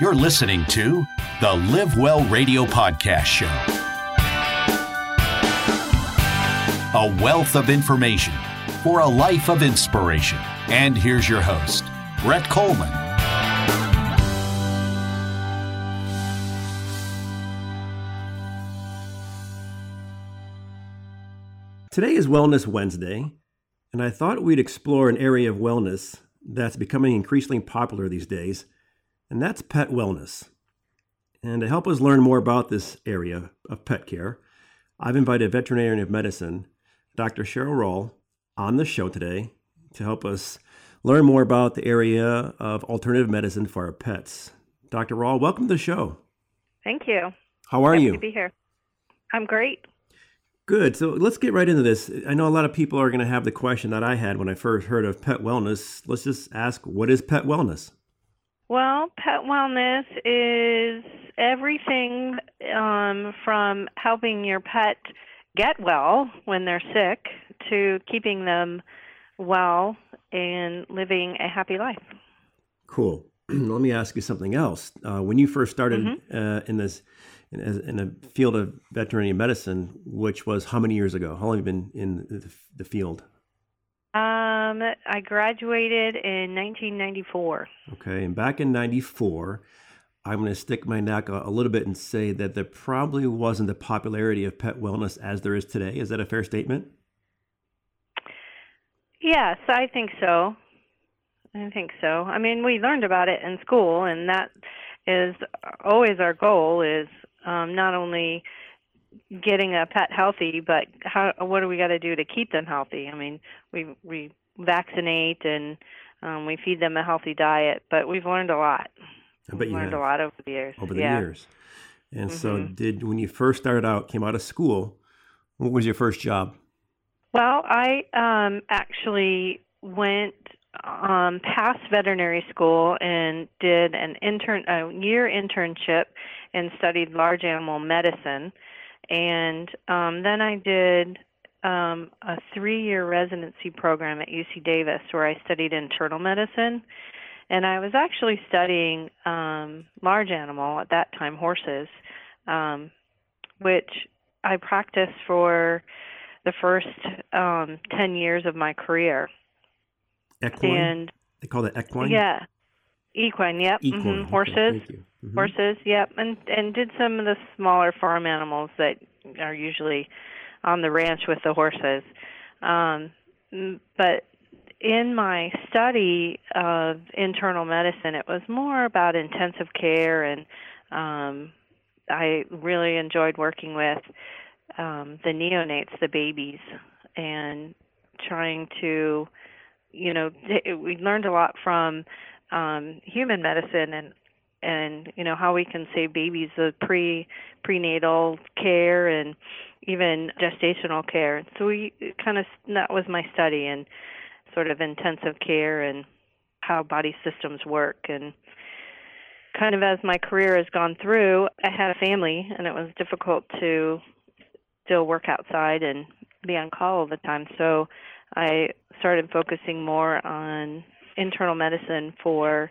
You're listening to the Live Well Radio Podcast Show. A wealth of information for a life of inspiration. And here's your host, Brett Coleman. Today is Wellness Wednesday, and I thought we'd explore an area of wellness that's becoming increasingly popular these days, and that's pet wellness. And to help us learn more about this area of pet care, I've invited a veterinarian of medicine, Dr. Cheryl Rall, on the show today to help us learn more about the area of alternative medicine for our pets. Dr. Rall, welcome to the show. Thank you. How are Happy you? To be here. I'm great. Good. So let's get right into this. I know a lot of people are going to have the question that I had when I first heard of pet wellness. Let's just ask what is pet wellness? Well, pet wellness is everything um, from helping your pet get well when they're sick to keeping them well and living a happy life. Cool. Let me ask you something else. Uh, when you first started Mm-hmm. uh, in this in, in the field of veterinary medicine, which was how many years ago? How long have you been in the, the field? Um, I graduated in 1994. Okay, and back in '94, I'm going to stick my neck a, a little bit and say that there probably wasn't the popularity of pet wellness as there is today. Is that a fair statement? Yes, I think so. I think so. I mean, we learned about it in school, and that is always our goal: is um, not only getting a pet healthy, but how what do we got to do to keep them healthy? I mean, we we vaccinate and um, we feed them a healthy diet, but we've learned a lot. I bet We've you learned have a lot over the years. over the yeah. years. And so, Mhm. did when you first started out, came out of school, what was your first job? Well, I um, actually went um, past veterinary school and did an intern a year internship and studied large animal medicine, and um, then I did um, a three-year residency program at UC Davis where I studied internal medicine, and I was actually studying um, large animal at that time, horses, um, which I practiced for the first um, 10 years of my career. Equine. And they call it equine. yeah, equine, yep. Equine. mhm, okay, Horses, thank you. Mhm. horses, yep. And and did some of the smaller farm animals that are usually on the ranch with the horses. Um, but in my study of internal medicine, it was more about intensive care, and um, I really enjoyed working with um, the neonates, the babies, and trying to, you know, we learned a lot from um, human medicine and and you know how we can save babies the pre prenatal care and even gestational care. So we kind of that was my study and sort of intensive care and how body systems work and kind of as my career has gone through, I had a family and it was difficult to still work outside and be on call all the time. So I started focusing more on internal medicine for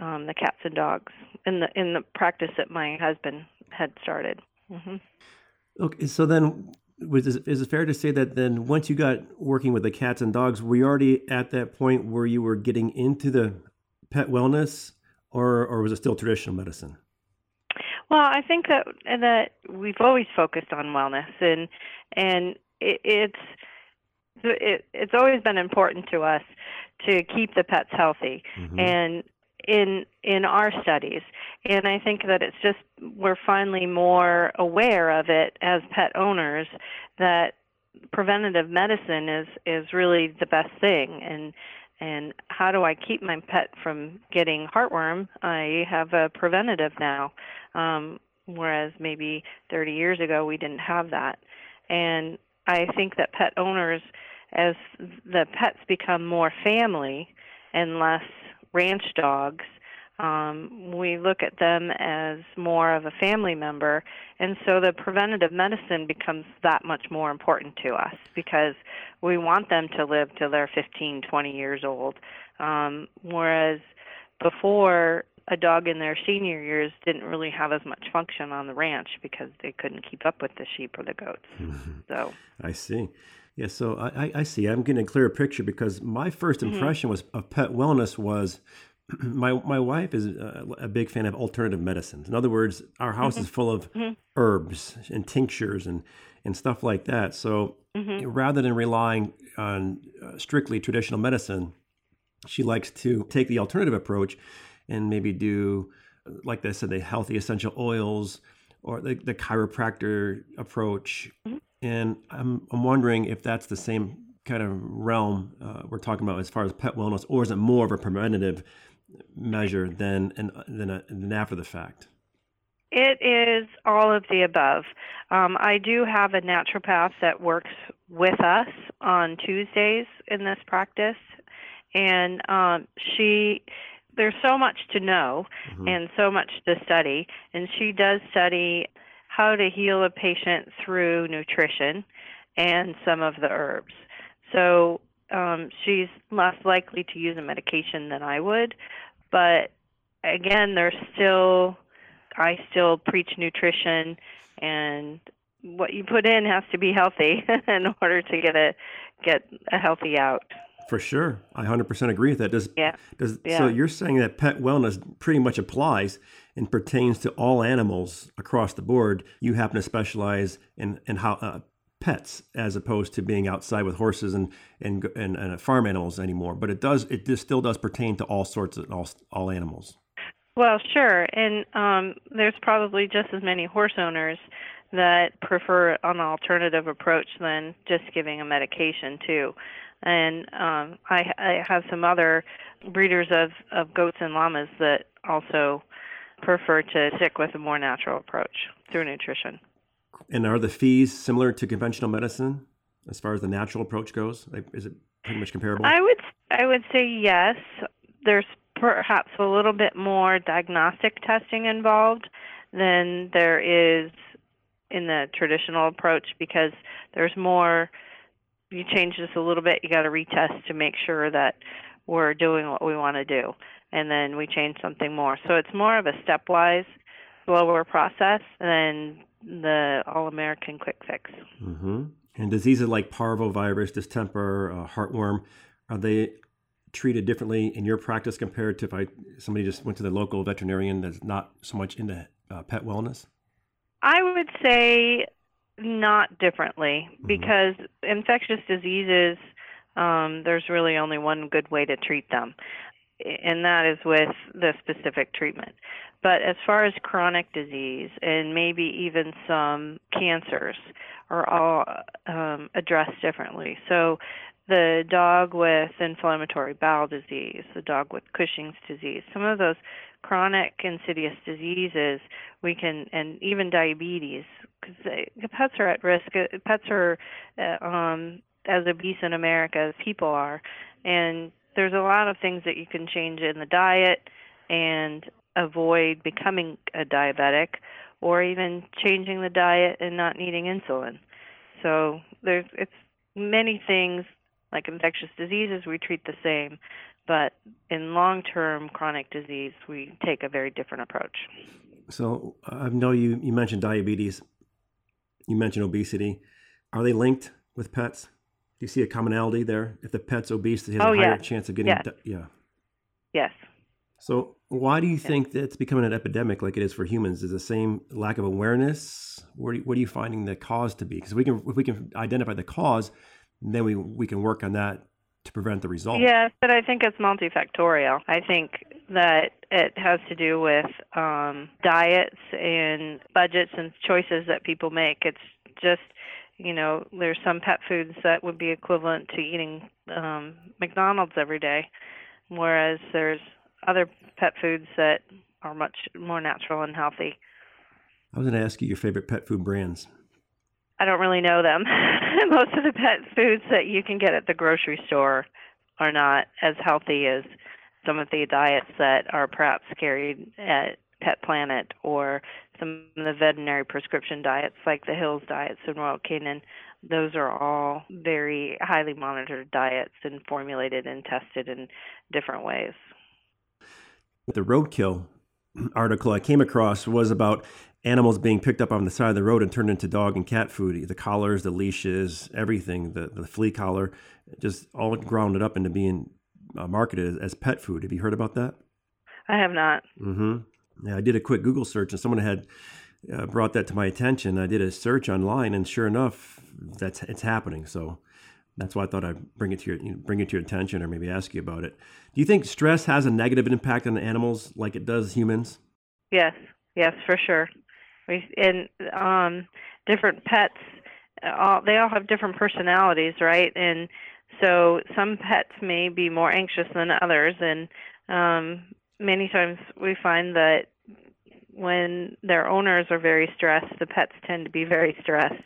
um, the cats and dogs in the in the practice that my husband had started. hmm Okay, so then was this, is it fair to say that then once you got working with the cats and dogs, were you already at that point where you were getting into the pet wellness, or or was it still traditional medicine? Well, I think that that we've always focused on wellness, and and it, it's it, it's always been important to us to keep the pets healthy, Mhm. and in in our studies, and I think that it's just we're finally more aware of it as pet owners that preventative medicine is is really the best thing, and and how do I keep my pet from getting heartworm? I have a preventative now, um, whereas maybe 30 years ago we didn't have that. And I think that pet owners, as the pets become more family and less ranch dogs, um, we look at them as more of a family member, and so the preventative medicine becomes that much more important to us because we want them to live till they're 15, 20 years old. Um, whereas before, a dog in their senior years didn't really have as much function on the ranch because they couldn't keep up with the sheep or the goats. So I see. Yeah, so I, I see. I'm getting a clearer picture because my 1st Mm-hmm. impression was of pet wellness was my my wife is a, a big fan of alternative medicines. In other words, our house Mm-hmm. is full of herbs and tinctures and and stuff like that. So Mm-hmm. rather than relying on uh, strictly traditional medicine, she likes to take the alternative approach and maybe do, like I said, the healthy essential oils or the, the chiropractor approach. And I'm, I'm wondering if that's the same kind of realm uh, we're talking about as far as pet wellness, or is it more of a preventative measure than an, than, a, than after the fact? It is all of the above. Um, I do have a naturopath that works with us on Tuesdays in this practice, and um, she there's so much to know and so much to study, and she does study how to heal a patient through nutrition and some of the herbs. So um, she's less likely to use a medication than I would, but again, there's still I still preach nutrition, and what you put in has to be healthy in order to get a get a healthy out. For sure, I 100% agree with that. Does Yeah. does yeah. so you're saying that pet wellness pretty much applies and pertains to all animals across the board. You happen to specialize in in how uh, pets as opposed to being outside with horses and and and, and farm animals anymore. But it does it just still does pertain to all sorts of all all animals. Well, sure, and um, there's probably just as many horse owners that prefer an alternative approach than just giving a medication too. And um, I, I have some other breeders of, of goats and llamas that also prefer to stick with a more natural approach through nutrition. And are the fees similar to conventional medicine as far as the natural approach goes? Like, is it pretty much comparable? I would I would say yes. There's perhaps a little bit more diagnostic testing involved than there is in the traditional approach because there's more you change this a little bit, you got to retest to make sure that we're doing what we want to do. And then we change something more. So it's more of a stepwise, slower process than the all American quick fix. hmm And diseases like parvovirus, distemper, uh, heartworm, are they treated differently in your practice compared to if I somebody just went to the local veterinarian that's not so much into uh, pet wellness? I would say not differently because infectious diseases, um, there's really only one good way to treat them, and that is with the specific treatment. But as far as chronic disease and maybe even some cancers are all um, addressed differently. So the dog with inflammatory bowel disease, the dog with Cushing's disease, some of those chronic insidious diseases we can and even diabetes because the pets are at risk Uh, pets are uh, um as obese in america as people are and there's a lot of things that you can change in the diet and avoid becoming a diabetic or even changing the diet and not needing insulin so there's it's many things like infectious diseases we treat the same but in long-term chronic disease we take a very different approach So I know you, you mentioned diabetes, you mentioned obesity. Are they linked with pets? Do you see a commonality there? If the pet's obese, he has Oh, a higher yes. chance of getting. Yes. di- yeah. yes So why do you think that's becoming an epidemic like it is for humans? Is the same lack of awareness? What are you, what are you finding the cause to be? Because we can if we can identify the cause, then we we can work on that to prevent the result. Yes, but I think it's multifactorial. I think that it has to do with um, diets and budgets and choices that people make. It's just, you know, there's some pet foods that would be equivalent to eating um, McDonald's every day, whereas there's other pet foods that are much more natural and healthy. I was going to ask you your favorite pet food brands. I don't really know them. Most of the pet foods that you can get at the grocery store are not as healthy as some of the diets that are perhaps carried at Pet Planet or some of the veterinary prescription diets like the Hills diets and Royal Canin. Those are all very highly monitored diets and formulated and tested in different ways. The roadkill article I came across was about animals being picked up on the side of the road and turned into dog and cat food. The collars, the leashes, everything, the, the flea collar, just all grounded up into being uh, marketed as, as, pet food. Have you heard about that? I have not. Mm-hmm. Yeah, I did a quick Google search and someone had uh, brought that to my attention. I did a search online, and sure enough, that's it's happening. So that's why I thought I'd bring it to your you know, bring it to your attention, or maybe ask you about it. Do you think stress has a negative impact on animals like it does humans? Yes, yes, for sure. And um, different pets, all, they all have different personalities, right? And so some pets may be more anxious than others, and um, many times we find that when their owners are very stressed, the pets tend to be very stressed.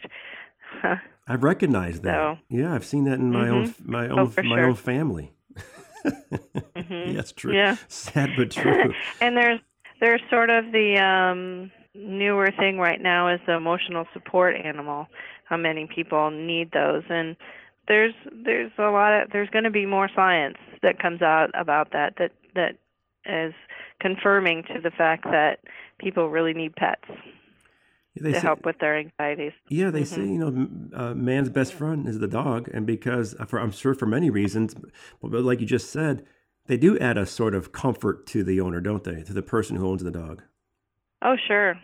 I've recognized that. So, yeah, I've seen that in my mm-hmm. own my oh, own oh, my sure. own family. mm-hmm. Yes, true. Yeah. Sad but true. and there's there's sort of the um newer thing right now is the emotional support animal. How many people need those and there's there's a lot of there's going to be more science that comes out about that that that is confirming to the fact that people really need pets they to say, help with their anxieties. Yeah, they mm-hmm. say you know uh, man's best friend is the dog, and because uh, for I'm sure for many reasons, but, but like you just said, they do add a sort of comfort to the owner, don't they? To the person who owns the dog. Oh sure,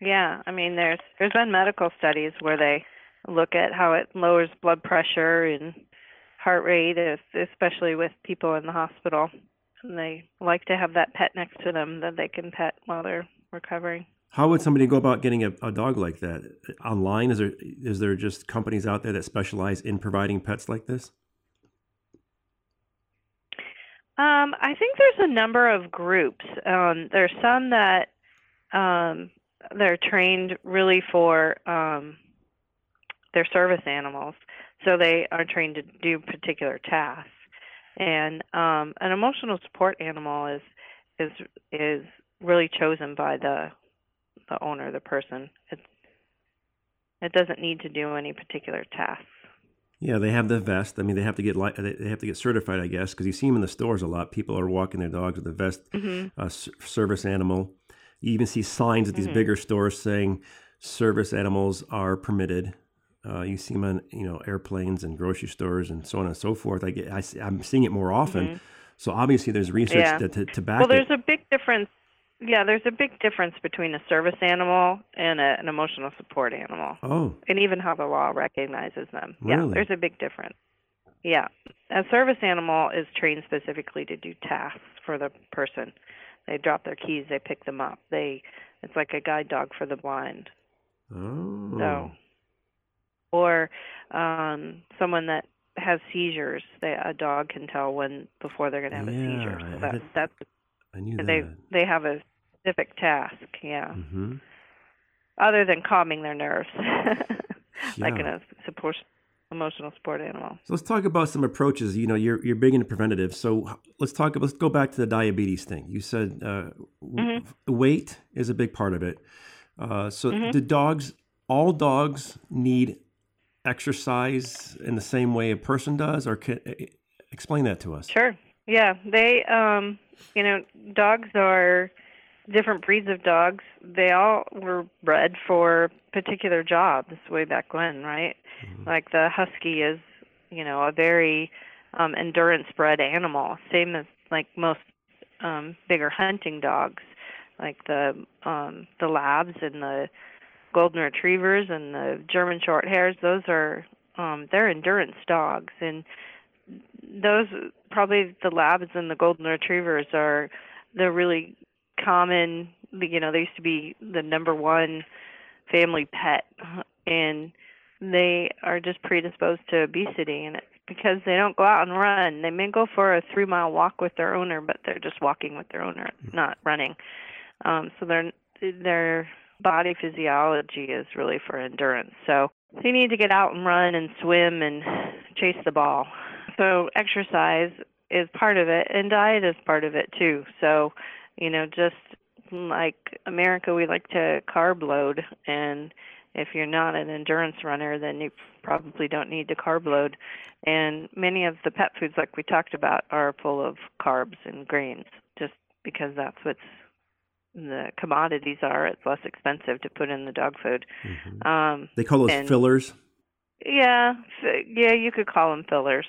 yeah. I mean, there's there's been medical studies where they look at how it lowers blood pressure and heart rate, especially with people in the hospital. And they like to have that pet next to them that they can pet while they're recovering. How would somebody go about getting a, a, dog like that online? Is there is there just companies out there that specialize in providing pets like this? Um, I think there's a number of groups. Um, there's some that um, they're trained really for um, their service animals, so they are trained to do particular tasks. And um, an emotional support animal is is is really chosen by the the owner, the person. It it doesn't need to do any particular tasks. Yeah, they have the vest. I mean, they have to get they have to get certified, I guess, because you see them in the stores a lot. People are walking their dogs with a vest, mm-hmm. uh, service animal. You even see signs at these mm-hmm. bigger stores saying service animals are permitted. Uh, you see them on you know airplanes and grocery stores and so on and so forth. I get I, am seeing it more often. Mm-hmm. So obviously, there's research yeah. to, to, to back. Well, there's a big difference yeah, there's a big difference between a service animal and a, an emotional support animal. Oh. And even how the law recognizes them. Really? Yeah, there's a big difference. Yeah. A service animal is trained specifically to do tasks for the person. They drop their keys, they pick them up. They it's like a guide dog for the blind. Oh. So or um someone that has seizures, they, a dog can tell when before they're going to have yeah, a seizure. So that, that's I knew they that. they have a specific task. Yeah. Mm-hmm. Other than calming their nerves, like in a support emotional support animal. So let's talk about some approaches. You know, you're you're big into preventative. So let's talk. Let's go back to the diabetes thing. You said uh, mm-hmm. weight is a big part of it. Uh, so mm-hmm. do dogs? All dogs need exercise in the same way a person does, or can, explain that to us? Sure. Yeah, they. Um, you know, dogs are different breeds of dogs, they all were bred for particular jobs way back when, right? Mm-hmm. Like the husky is, you know, a very um endurance bred animal, same as like most um bigger hunting dogs, like the um the labs and the golden retrievers and the German short hairs, those are um they're endurance dogs. And those probably the labs and the golden retrievers are the really common you know they used to be the number one family pet. And they are just predisposed to obesity. And it's because they don't go out and run. They may go for a three mile walk with their owner but they're just walking with their owner not running. Um so their their body physiology is really for endurance. So you need to get out and run and swim and chase the ball. So exercise is part of it and diet is part of it too. So you know, just like America, we like to carb load, and if you're not an endurance runner, then you probably don't need to carb load. And many of the pet foods, like we talked about, are full of carbs and grains, just because that's what's the commodities are, it's less expensive to put in the dog food. Mhm. Um, They call those and- fillers. yeah, yeah, you could call them fillers.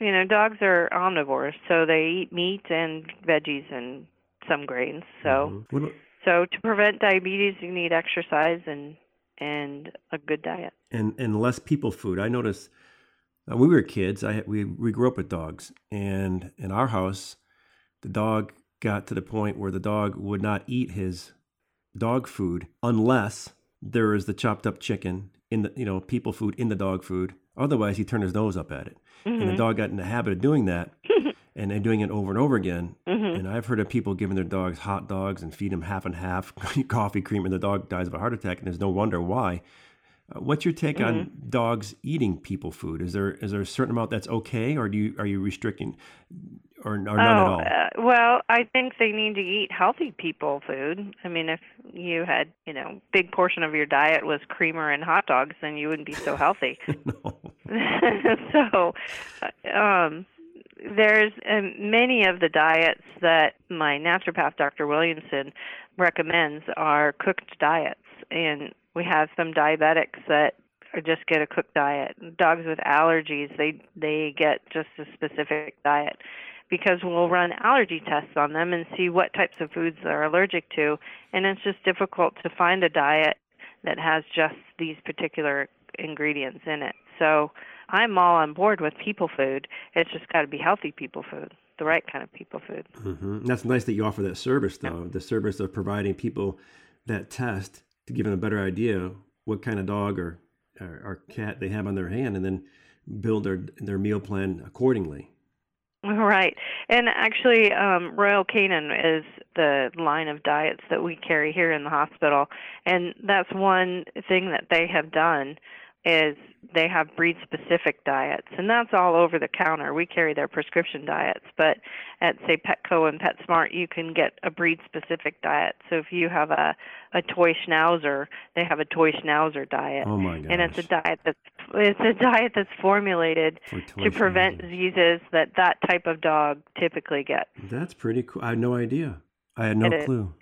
You know, dogs are omnivores, so they eat meat and veggies and some grains. So, Mhm. So to prevent diabetes, you need exercise and and a good diet. and and less people food. I noticed uh, when we were kids. I we we grew up with dogs, and in our house, the dog got to the point where the dog would not eat his dog food unless there is the chopped up chicken in the you know people food in the dog food. Otherwise, he turned his nose up at it, and the Mhm. dog got in the habit of doing that, and then doing it over and over again. Mhm. And I've heard of people giving their dogs hot dogs and feed them half and half coffee cream, and the dog dies of a heart attack, and there's no wonder why. Uh, what's your take on Mm-hmm. dogs eating people food? Is there is there a certain amount that's okay, or do you are you restricting, or, or none at oh, all? Uh, well, I think they need to eat healthy people food. I mean, if you had, you know, big portion of your diet was creamer and hot dogs, then you wouldn't be so healthy. so, um, there's um, many of the diets that my naturopath, Dr. Williamson, recommends are cooked diets, and we have some diabetics that are just get a cooked diet. Dogs with allergies, they they get just a specific diet because we'll run allergy tests on them and see what types of foods they're allergic to, and it's just difficult to find a diet that has just these particular ingredients in it. So I'm all on board with people food. It's just got to be healthy people food, the right kind of people food. hmm That's nice that you offer that service, though. The service of providing people that test to give them a better idea what kind of dog or, or, or cat they have on their hand, and then build their their meal plan accordingly. Right. And actually, um, Royal Canin is the line of diets that we carry here in the hospital. And that's one thing that they have done is they have breed specific diets and that's all over the counter we carry their prescription diets but at say petco and petsmart you can get a breed specific diet so if you have a a toy schnauzer they have a toy schnauzer diet Oh my gosh! and it's a diet that's it's a diet that's formulated to prevent diseases that that type of dog typically gets. That's pretty cool. I had no idea. I had no It is. clue.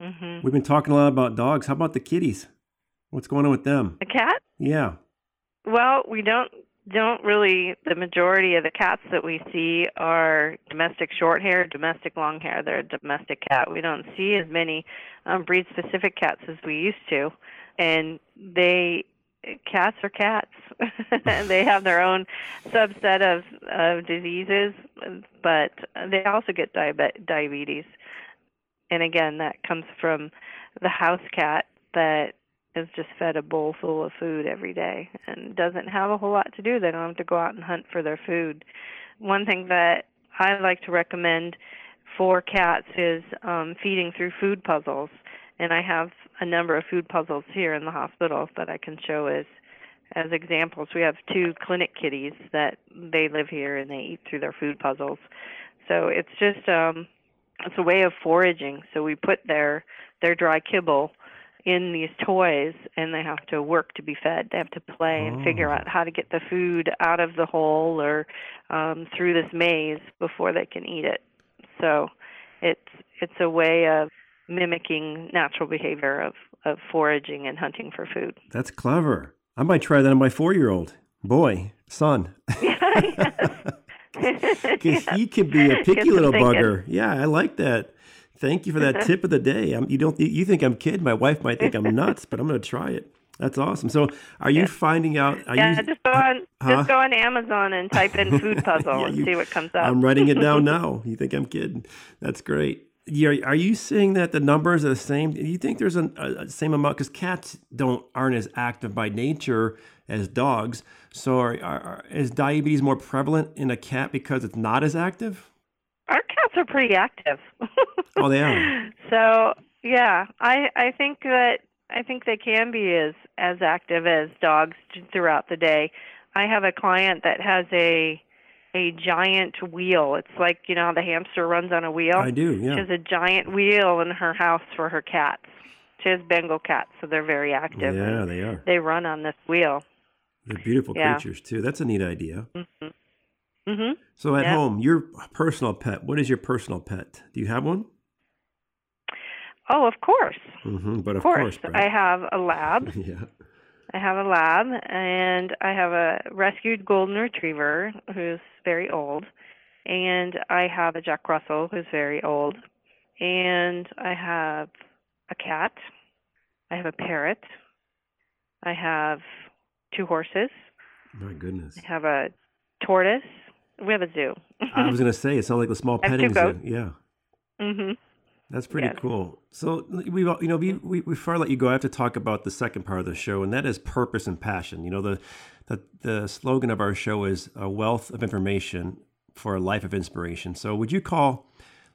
hmm We've been talking a lot about dogs. How about the kitties? What's going on with them? A cat? Yeah. Well, we don't don't really. The majority of the cats that we see are domestic short hair, domestic long hair. They're a domestic cat. We don't see as many um, breed specific cats as we used to, and they cats are cats. they have their own subset of of diseases, but they also get diabe- diabetes. And again, that comes from the house cat that is just fed a bowl full of food every day and doesn't have a whole lot to do. They don't have to go out and hunt for their food. One thing that I like to recommend for cats is um, feeding through food puzzles. And I have a number of food puzzles here in the hospital that I can show as as examples. We have two clinic kitties that they live here and they eat through their food puzzles. So it's just um it's a way of foraging. So we put their their dry kibble in these toys and they have to work to be fed. They have to play and figure Oh. out how to get the food out of the hole or um through this maze before they can eat it. So it's it's a way of mimicking natural behavior of of foraging and hunting for food. That's clever. I might try that on my four year old boy, son. Because he could be a picky little bugger. Yeah, I like that. Thank you for that tip of the day. I'm, you don't you think I'm kidding? My wife might think I'm nuts, but I'm going to try it. That's awesome. So, are you finding out? Are Yeah, you, just go on huh? just go on Amazon and type in food puzzle Yeah, and you- see what comes up. I'm writing it down now. You think I'm kidding? That's great. Yeah, are you seeing that the numbers are the same? Do you think there's a, a same amount? Because cats don't aren't as active by nature as dogs. So, are, are, are- is diabetes more prevalent in a cat because it's not as active? Our cats are pretty active. Oh, they are. So yeah, I I think that I think they can be as as active as dogs throughout the day. I have a client that has a a giant wheel. It's like you know the hamster runs on a wheel. I do. Yeah. She has a giant wheel in her house for her cats. She has Bengal cats, so they're very active. Yeah, they are. They run on this wheel. They're beautiful Yeah. creatures too. That's a neat idea. Mhm. Mhm. So, at Yeah. home, your personal pet. What is your personal pet? Do you have one? Oh, of course. Mm-hmm, but of, Of course. Brett. I have a lab. yeah. I have a lab, and I have a rescued golden retriever who's very old, and I have a Jack Russell who's very old, and I have a cat. I have a parrot. I have two horses. My goodness. I have a tortoise. We have a zoo. I was going to say, it sounds like the small petting zoo. Yeah. hmm That's pretty Yes. cool. So we, you know, we, we before I let you go, I have to talk about the second part of the show, and that is purpose and passion. You know, the the the slogan of our show is a wealth of information for a life of inspiration. So would you call?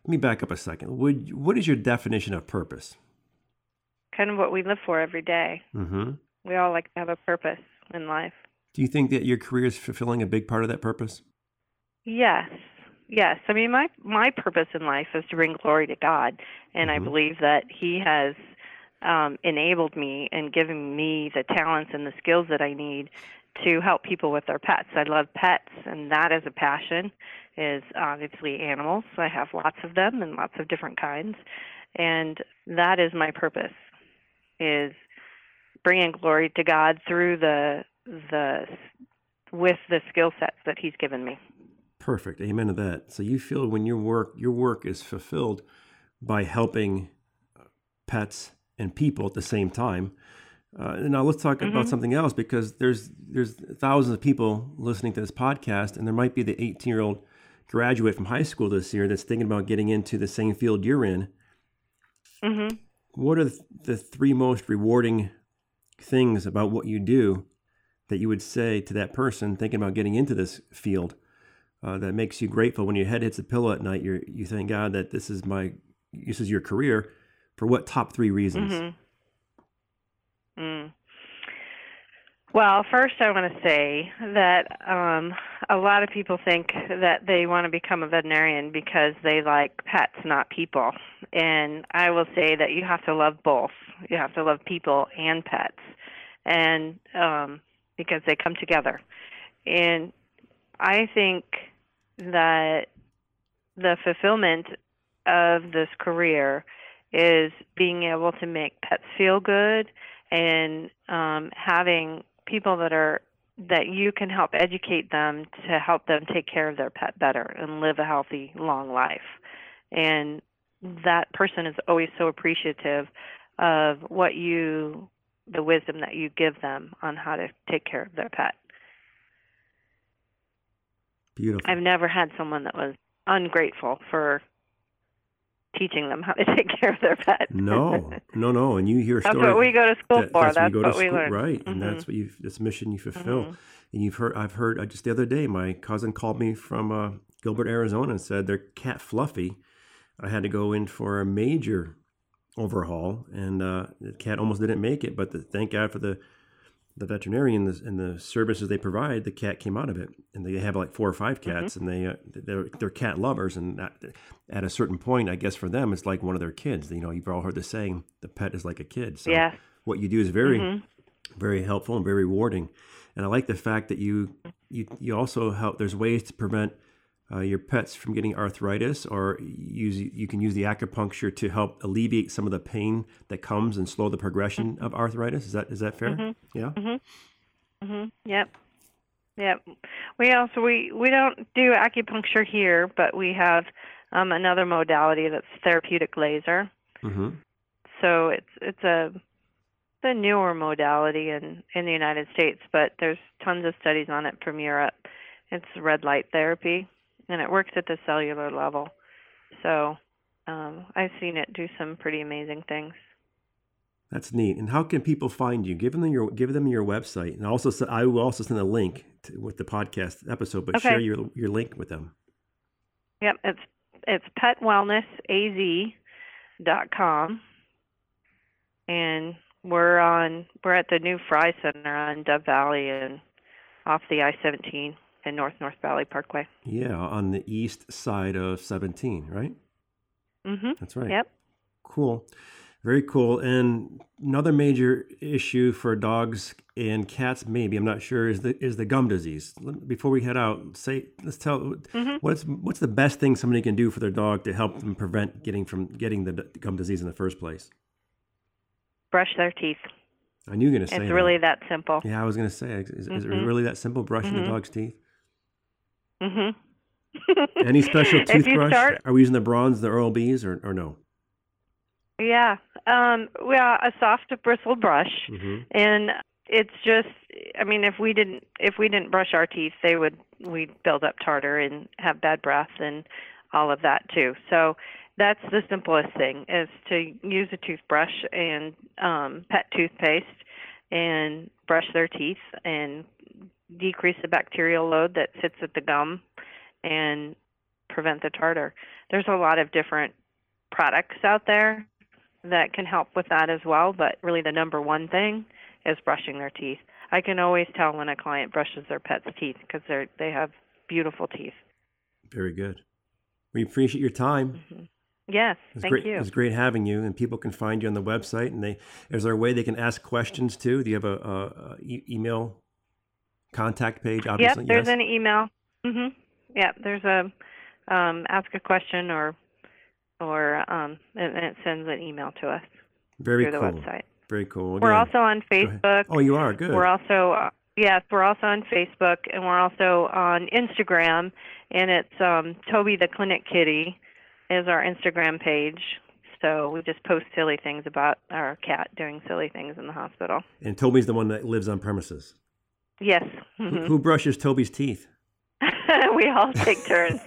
Let me back up a second. Would what is your definition of purpose? Kind of what we live for every day. hmm We all like to have a purpose in life. Do you think that your career is fulfilling a big part of that purpose? Yes. Yes. I mean my my purpose in life is to bring glory to God and I Mhm. believe that he has um enabled me and given me the talents and the skills that I need to help people with their pets. I love pets and that is a passion is obviously animals. I have lots of them and lots of different kinds and that is my purpose is bringing glory to God through the the with the skill sets that he's given me. Perfect. Amen to that. So you feel when your work your work is fulfilled by helping uh, pets and people at the same time. Uh, and now let's talk about Mhm. something else because there's there's thousands of people listening to this podcast, and there might be the 18 year old graduate from high school this year that's thinking about getting into the same field you're in. Mhm. What are the three most rewarding things about what you do that you would say to that person thinking about getting into this field uh, that makes you grateful when your head hits the pillow at night? You you thank God that this is my this is your career. For what top three reasons? Mhm. Mm. Well, first I want to say that um, a lot of people think that they want to become a veterinarian because they like pets, not people. And I will say that you have to love both. You have to love people and pets, and um, because they come together. And I think that the fulfillment of this career is being able to make pets feel good and um, having people that are that you can help educate them to help them take care of their pet better and live a healthy long life. And that person is always so appreciative of what you the wisdom that you give them on how to take care of their pet Beautiful. i've never had someone that was ungrateful for teaching them how to take care of their pet no, no, no. And you hear that's stories. That's what we go to school that- for that's that's what what to we learn right? And Mhm. that's what you this mission you fulfill. Mhm. And you've heard, I've heard uh, just the other day, my cousin called me from uh, Gilbert, Arizona, and said their cat Fluffy. I had to go in for a major overhaul, and uh, the cat almost didn't make it. But the, thank God for the the veterinarian and the, services they provide. The cat came out of it, and they have like four or five Mm-hmm. cats, and they uh, they're they're cat lovers, and at a certain point, I guess for them, it's like one of their kids. You know, you've all heard the saying, "The pet is like a kid." So yeah what you do is very Mhm. very helpful and very rewarding. And I like the fact that you you you also help. There's ways to prevent uh, your pets from getting arthritis, or use you can use the acupuncture to help alleviate some of the pain that comes and slow the progression of arthritis. Is that is that fair? Mhm. Yeah. Mhm. Mhm. Yep. Yep. We also we we don't do acupuncture here, but we have um, another modality that's therapeutic laser. Mm-hmm. So it's it's a a newer modality in in the United States, but there's tons of studies on it from Europe. It's red light therapy, and it works at the cellular level. So um, I've seen it do some pretty amazing things. That's neat. And how can people find you? Give them your give them your website, and also I will also send a link to, with the podcast episode. But Okay. share your your link with them. Yep, it's it's petwellnessaz.com, and we're on we're at the new Fry Center on Dove Valley and off the I-17 and North North Valley Parkway. Yeah, on the east side of 17, right? Mm-hmm. That's right. Yep. Cool. Very cool. And another major issue for dogs and cats, maybe I'm not sure, is the is the gum disease. Before we head out, say let's tell mm-hmm. what's what's the best thing somebody can do for their dog to help them prevent getting from getting the gum disease in the first place. Brush their teeth. I knew you were going to say it's that. really that simple. Yeah, I was going to say, is, mm-hmm. is, it really that simple? Brushing mm-hmm. the dog's teeth. Mm-hmm. Any special toothbrush? Start... Are we using the Bronze, the Oral B's, or or no? Yeah, um, well, a soft bristled brush, mm-hmm. and it's just. I mean, if we didn't if we didn't brush our teeth, they would we'd build up tartar and have bad breath and all of that too. So that's the simplest thing is to use a toothbrush and um, pet toothpaste and brush their teeth and decrease the bacterial load that sits at the gum and prevent the tartar. There's a lot of different products out there that can help with that as well, but really the number one thing is brushing their teeth. I can always tell when a client brushes their pet's teeth because they're they have beautiful teeth. Very good. We appreciate your time. Mm-hmm. Yes, thank great, you. It's great having you, and people can find you on the website. And they is there a way they can ask questions too? Do you have a, a, a e- email contact page? Obviously, yep. There's yes? an email. Mhm. Yeah. There's a um, ask a question or or um, and, and, it sends an email to us Very through cool. the website. Very cool. Again, we're also on Facebook. Oh, you are good. We're also uh, yes, we're also on Facebook, and we're also on Instagram, and it's um, Toby the Clinic Kitty is our Instagram page. So we just post silly things about our cat doing silly things in the hospital. And Toby's the one that lives on premises. Yes. Mm-hmm. Who brushes Toby's teeth? we all take turns.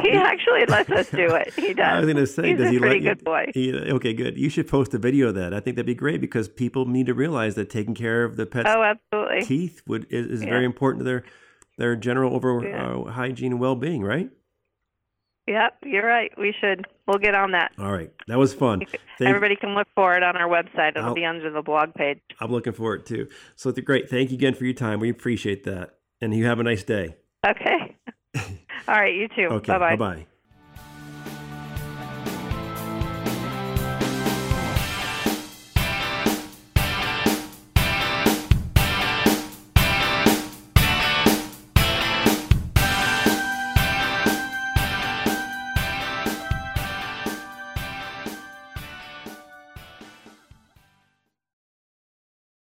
he actually lets us do it. He does. I was going to say, He's does a he pretty let good boy? He, okay, good. You should post a video of that. I think that'd be great because people need to realize that taking care of the pet's oh, absolutely. teeth would is, is Yeah. very important to their their general over Yeah. uh, hygiene and well being. Right? Yep, you're right. We should. We'll get on that. All right, that was fun. Thank- Everybody can look for it on our website. It'll I'll- be under the blog page. I'm looking forward to. So it's great. Thank you again for your time. We appreciate that, and you have a nice day. Okay. All right. You too. Okay. Bye bye. Bye bye.